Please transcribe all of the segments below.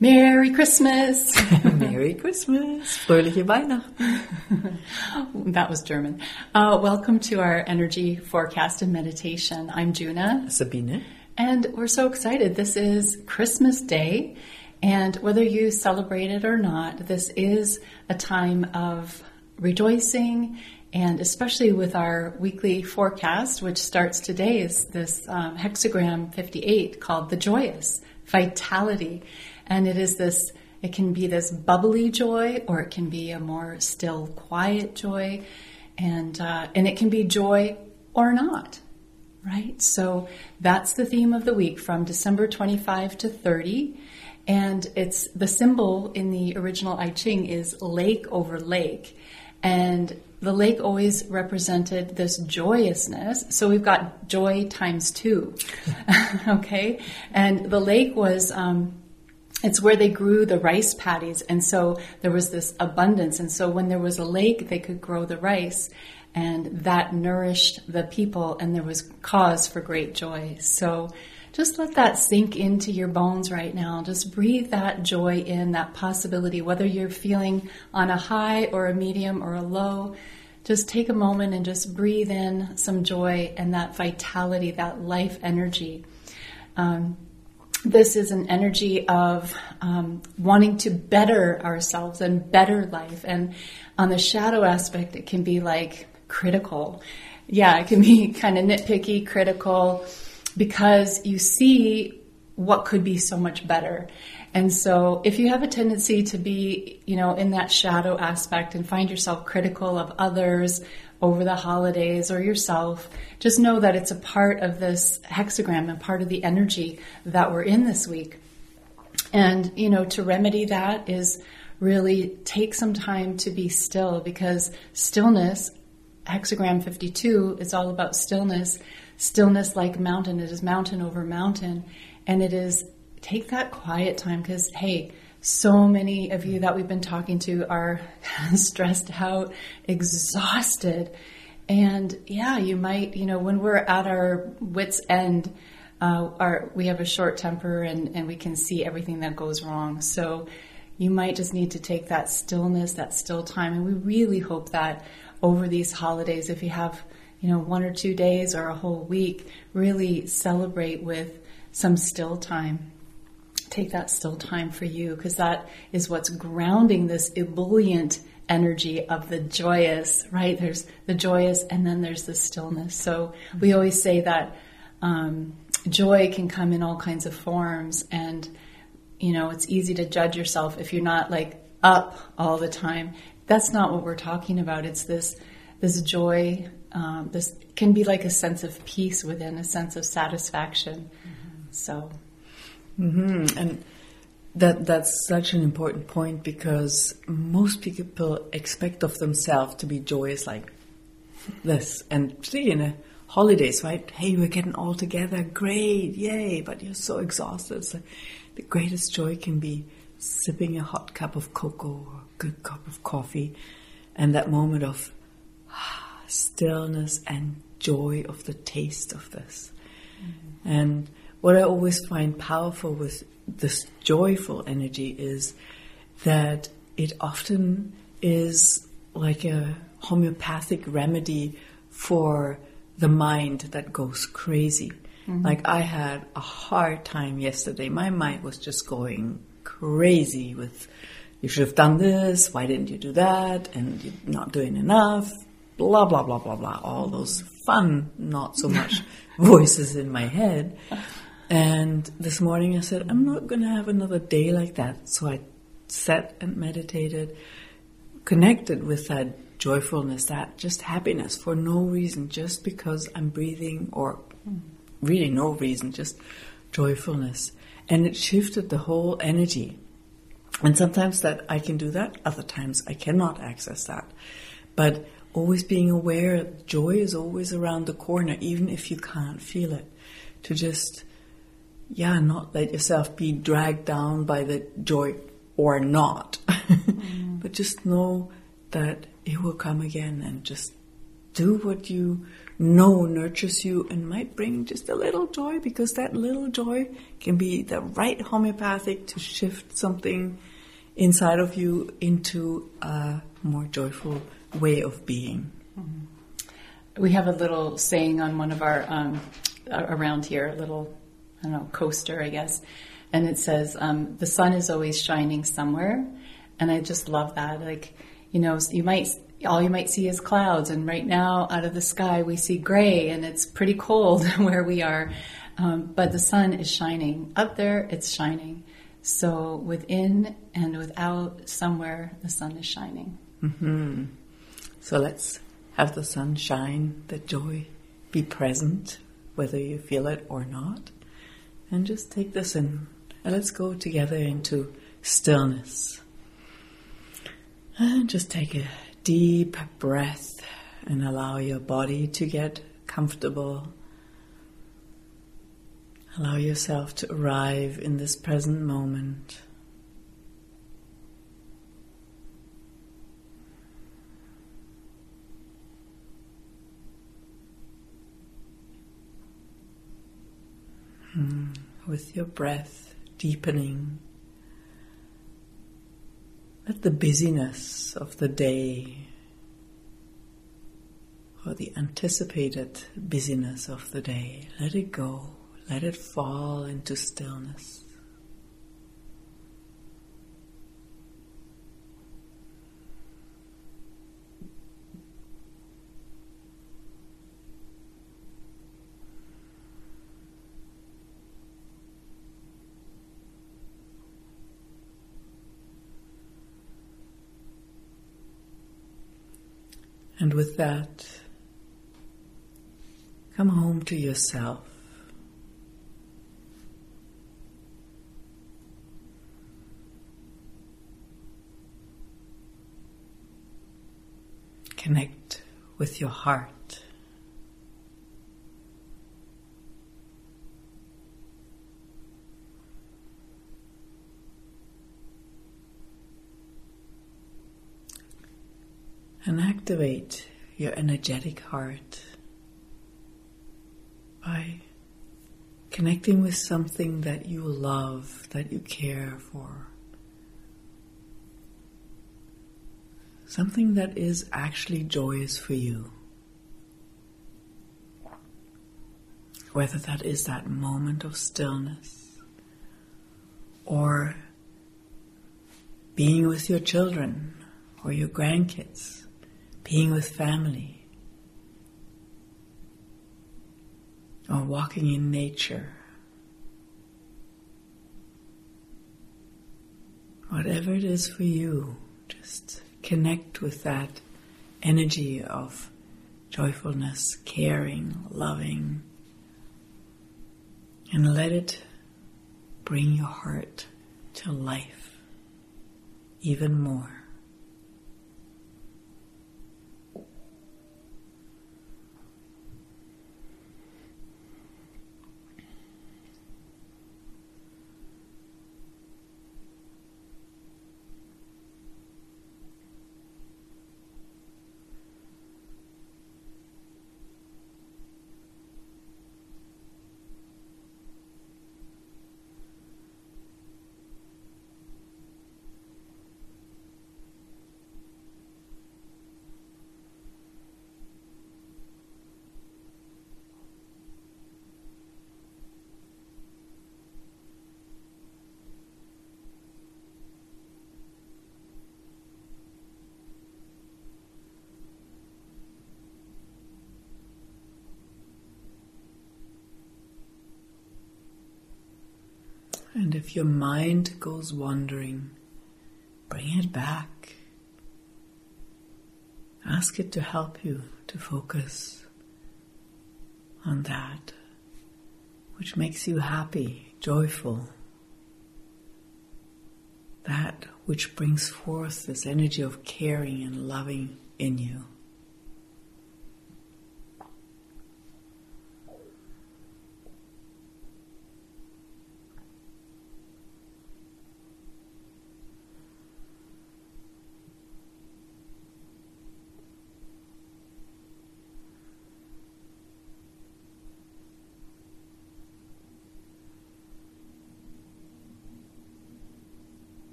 Merry Christmas! Merry Christmas! Fröhliche Weihnachten! that was German. Uh, welcome to our energy forecast and meditation. I'm Juna. Sabine. And we're so excited. This is Christmas Day. And whether you celebrate it or not, this is a time of rejoicing and especially with our weekly forecast, which starts today, is this um, hexagram 58 called the joyous vitality. And it is this, it can be this bubbly joy or it can be a more still, quiet joy. And, uh, and it can be joy or not, right? So that's the theme of the week from December 25 to 30. And it's the symbol in the original I Ching is lake over lake. And the lake always represented this joyousness. So we've got joy times two. okay. And the lake was, um, it's where they grew the rice paddies. And so there was this abundance. And so when there was a lake, they could grow the rice and that nourished the people and there was cause for great joy. So just let that sink into your bones right now. Just breathe that joy in, that possibility, whether you're feeling on a high or a medium or a low. Just take a moment and just breathe in some joy and that vitality, that life energy. Um, this is an energy of um, wanting to better ourselves and better life. And on the shadow aspect, it can be like critical. Yeah, it can be kind of nitpicky, critical, because you see what could be so much better. And so if you have a tendency to be, you know, in that shadow aspect and find yourself critical of others over the holidays or yourself, just know that it's a part of this hexagram and part of the energy that we're in this week. And, you know, to remedy that is really take some time to be still because stillness, hexagram 52, is all about stillness. Stillness like mountain, it is mountain over mountain. And it is take that quiet time because, hey, so many of you that we've been talking to are stressed out, exhausted. And yeah, you might, you know, when we're at our wits' end, uh, our, we have a short temper and, and we can see everything that goes wrong. So you might just need to take that stillness, that still time. And we really hope that over these holidays, if you have, you know, one or two days or a whole week, really celebrate with some still time take that still time for you because that is what's grounding this ebullient energy of the joyous, right? There's the joyous and then there's the stillness. So we always say that um, joy can come in all kinds of forms and you know, it's easy to judge yourself if you're not like up all the time. That's not what we're talking about. It's this this joy. Um, this can be like a sense of peace within, a sense of satisfaction. Mm-hmm. So. Mm-hmm. And that that's such an important point because most people expect of themselves to be joyous like this, and see in a holidays, right? Hey, we're getting all together, great, yay! But you're so exhausted. So the greatest joy can be sipping a hot cup of cocoa or a good cup of coffee, and that moment of stillness and joy of the taste of this, mm-hmm. and what I always find powerful with this joyful energy is that it often is like a homeopathic remedy for the mind that goes crazy. Mm-hmm. Like I had a hard time yesterday. My mind was just going crazy with, you should have done this, why didn't you do that, and you're not doing enough, blah, blah, blah, blah, blah. All those fun, not so much voices in my head. And this morning I said, I'm not going to have another day like that. So I sat and meditated, connected with that joyfulness, that just happiness for no reason, just because I'm breathing, or really no reason, just joyfulness. And it shifted the whole energy. And sometimes that I can do that, other times I cannot access that. But always being aware joy is always around the corner, even if you can't feel it. To just yeah, not let yourself be dragged down by the joy or not, mm. but just know that it will come again and just do what you know nurtures you and might bring just a little joy because that little joy can be the right homeopathic to shift something inside of you into a more joyful way of being. Mm-hmm. We have a little saying on one of our um, around here, a little I don't know coaster, I guess, and it says um, the sun is always shining somewhere, and I just love that. Like you know, you might all you might see is clouds, and right now out of the sky we see gray, and it's pretty cold where we are. Um, but the sun is shining up there; it's shining. So within and without, somewhere the sun is shining. Mm-hmm. So let's have the sun shine, the joy be present, whether you feel it or not, and just take this in. And let's go together into stillness. And just take a deep breath and allow your body to get comfortable. Allow yourself to arrive in this present moment. Hmm. With your breath deepening let the busyness of the day or the anticipated busyness of the day, let it go. Let it fall into stillness. With that, come home to yourself. Connect with your heart. and activate your energetic heart by connecting with something that you love, that you care for. Something that is actually joyous for you. Whether that is that moment of stillness or being with your children or your grandkids being with family, or walking in nature. Whatever it is for you, just connect with that energy of joyfulness, caring, loving, and let it bring your heart to life even more. And if your mind goes wandering, bring it back. Ask it to help you to focus on that which makes you happy, joyful. That which brings forth this energy of caring and loving in you.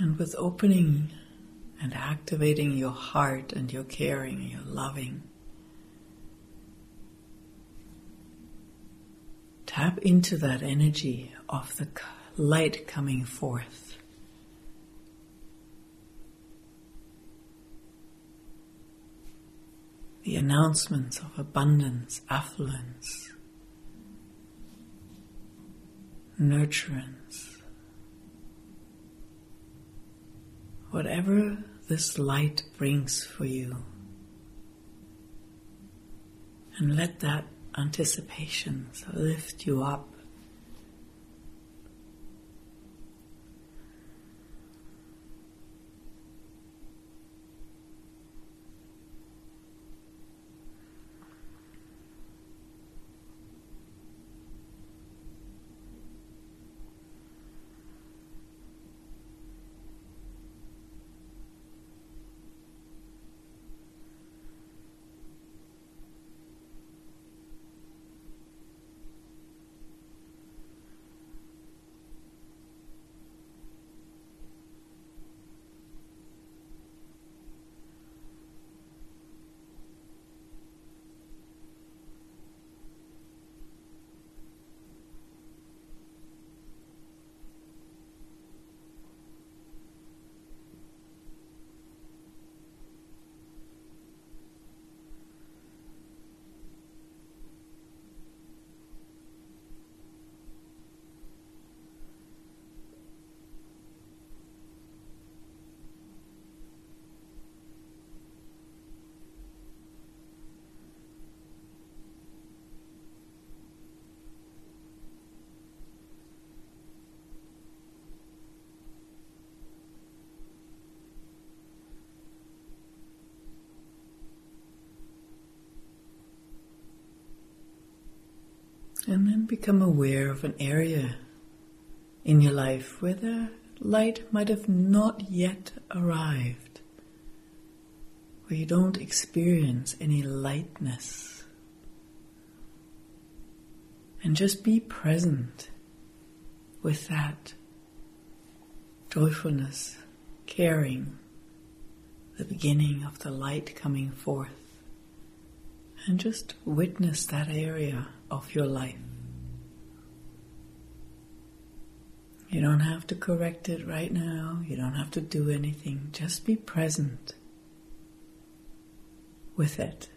And with opening and activating your heart and your caring and your loving, tap into that energy of the light coming forth. The announcements of abundance, affluence, nurturance. Whatever this light brings for you. And let that anticipation lift you up And then become aware of an area in your life where the light might have not yet arrived, where you don't experience any lightness. And just be present with that joyfulness, caring, the beginning of the light coming forth. And just witness that area of your life. You don't have to correct it right now. You don't have to do anything. Just be present with it.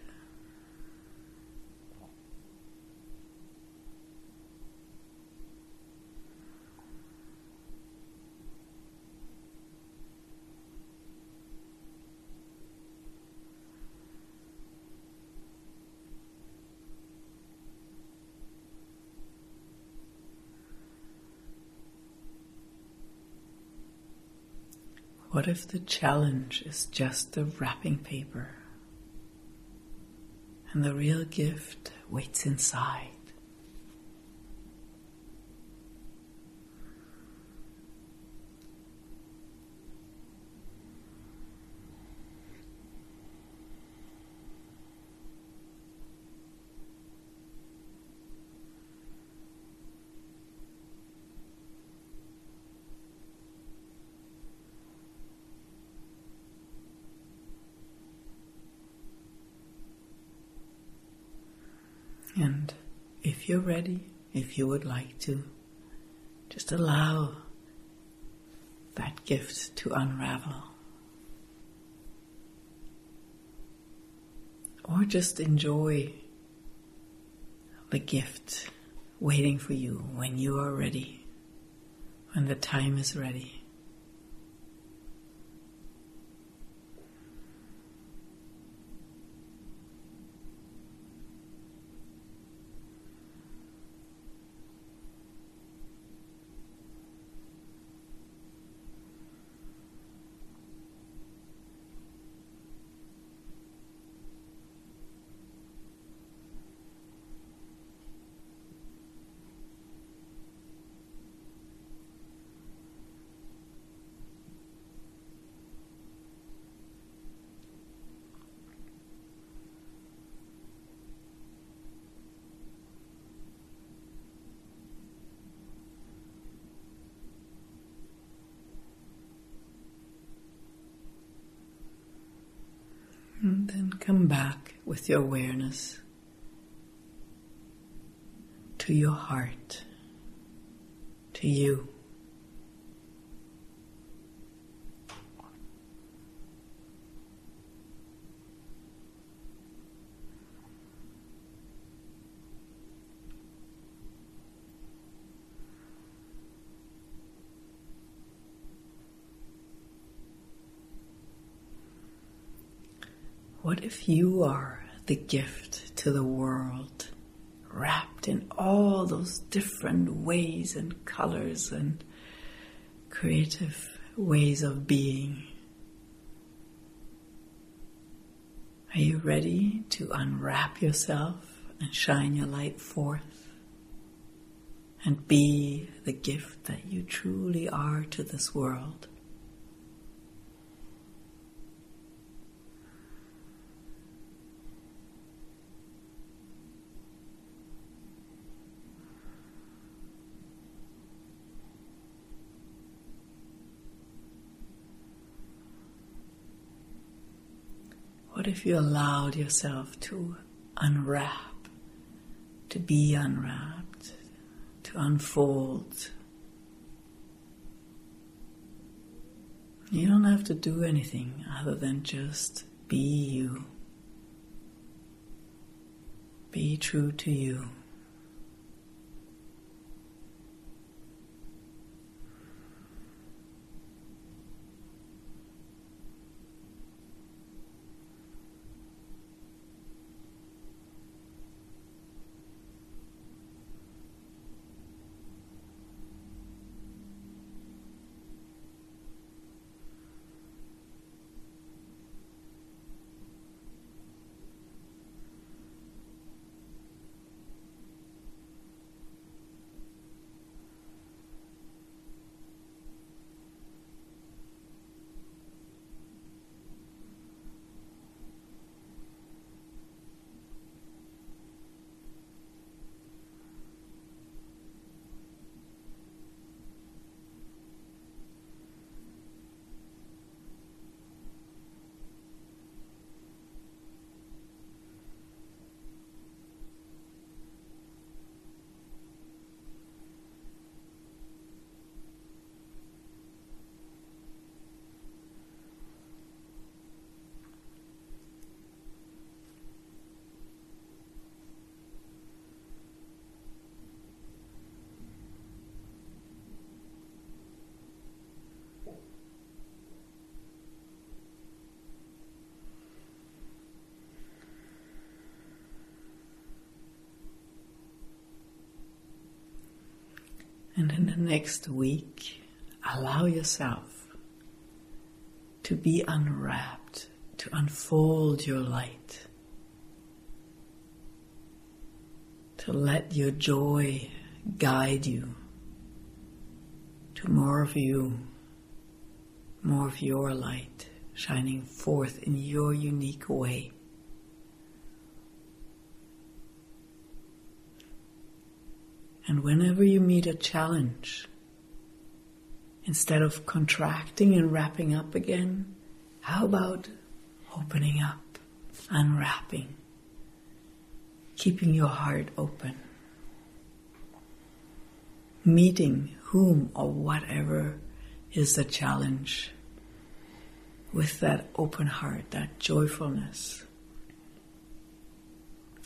What if the challenge is just the wrapping paper and the real gift waits inside? And if you're ready, if you would like to, just allow that gift to unravel. Or just enjoy the gift waiting for you when you are ready, when the time is ready. And then come back with your awareness to your heart, to you. What if you are the gift to the world, wrapped in all those different ways and colors and creative ways of being? Are you ready to unwrap yourself and shine your light forth and be the gift that you truly are to this world? What if you allowed yourself to unwrap, to be unwrapped, to unfold? You don't have to do anything other than just be you. Be true to you. And in the next week, allow yourself to be unwrapped, to unfold your light, to let your joy guide you to more of you, more of your light shining forth in your unique way. And whenever you meet a challenge, instead of contracting and wrapping up again, how about opening up, unwrapping, keeping your heart open, meeting whom or whatever is the challenge with that open heart, that joyfulness,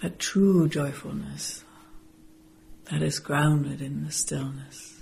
that true joyfulness that is grounded in the stillness.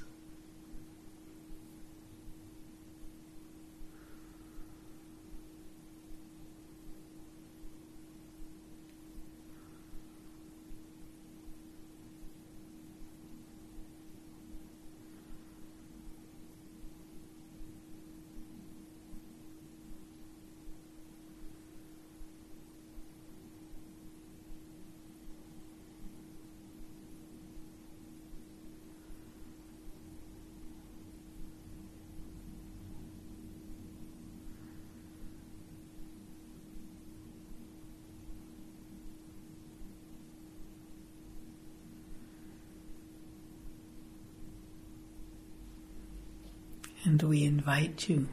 And we invite you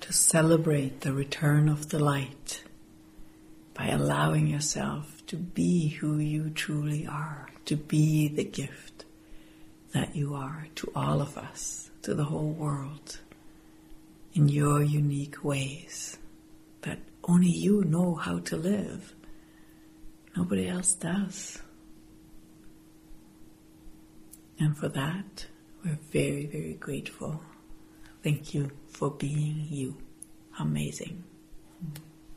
to celebrate the return of the light by allowing yourself to be who you truly are, to be the gift that you are to all of us, to the whole world, in your unique ways that only you know how to live. Nobody else does. And for that, we're very, very grateful. Thank you for being you. Amazing.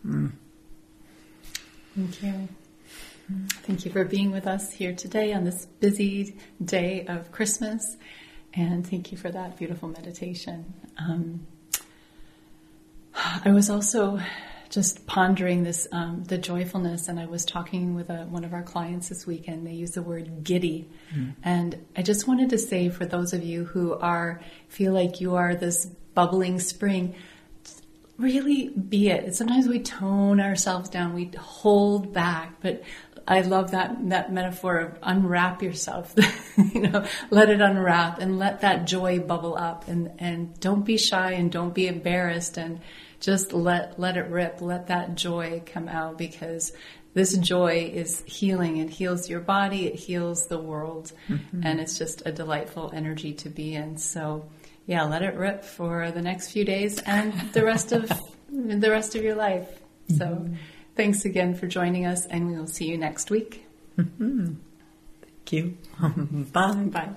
Mm. Thank you. Thank you for being with us here today on this busy day of Christmas. And thank you for that beautiful meditation. Um, I was also just pondering this, um, the joyfulness, and I was talking with a, one of our clients this weekend. They use the word giddy, mm. and I just wanted to say for those of you who are feel like you are this bubbling spring, really be it. Sometimes we tone ourselves down, we hold back, but I love that that metaphor of unwrap yourself. you know, let it unwrap and let that joy bubble up and and don't be shy and don't be embarrassed and just let let it rip. Let that joy come out because this joy is healing. It heals your body, it heals the world, mm-hmm. and it's just a delightful energy to be in. So yeah, let it rip for the next few days and the rest of the rest of your life. So mm-hmm. thanks again for joining us, and we will see you next week. Mm-hmm. Thank you. Bye. Bye.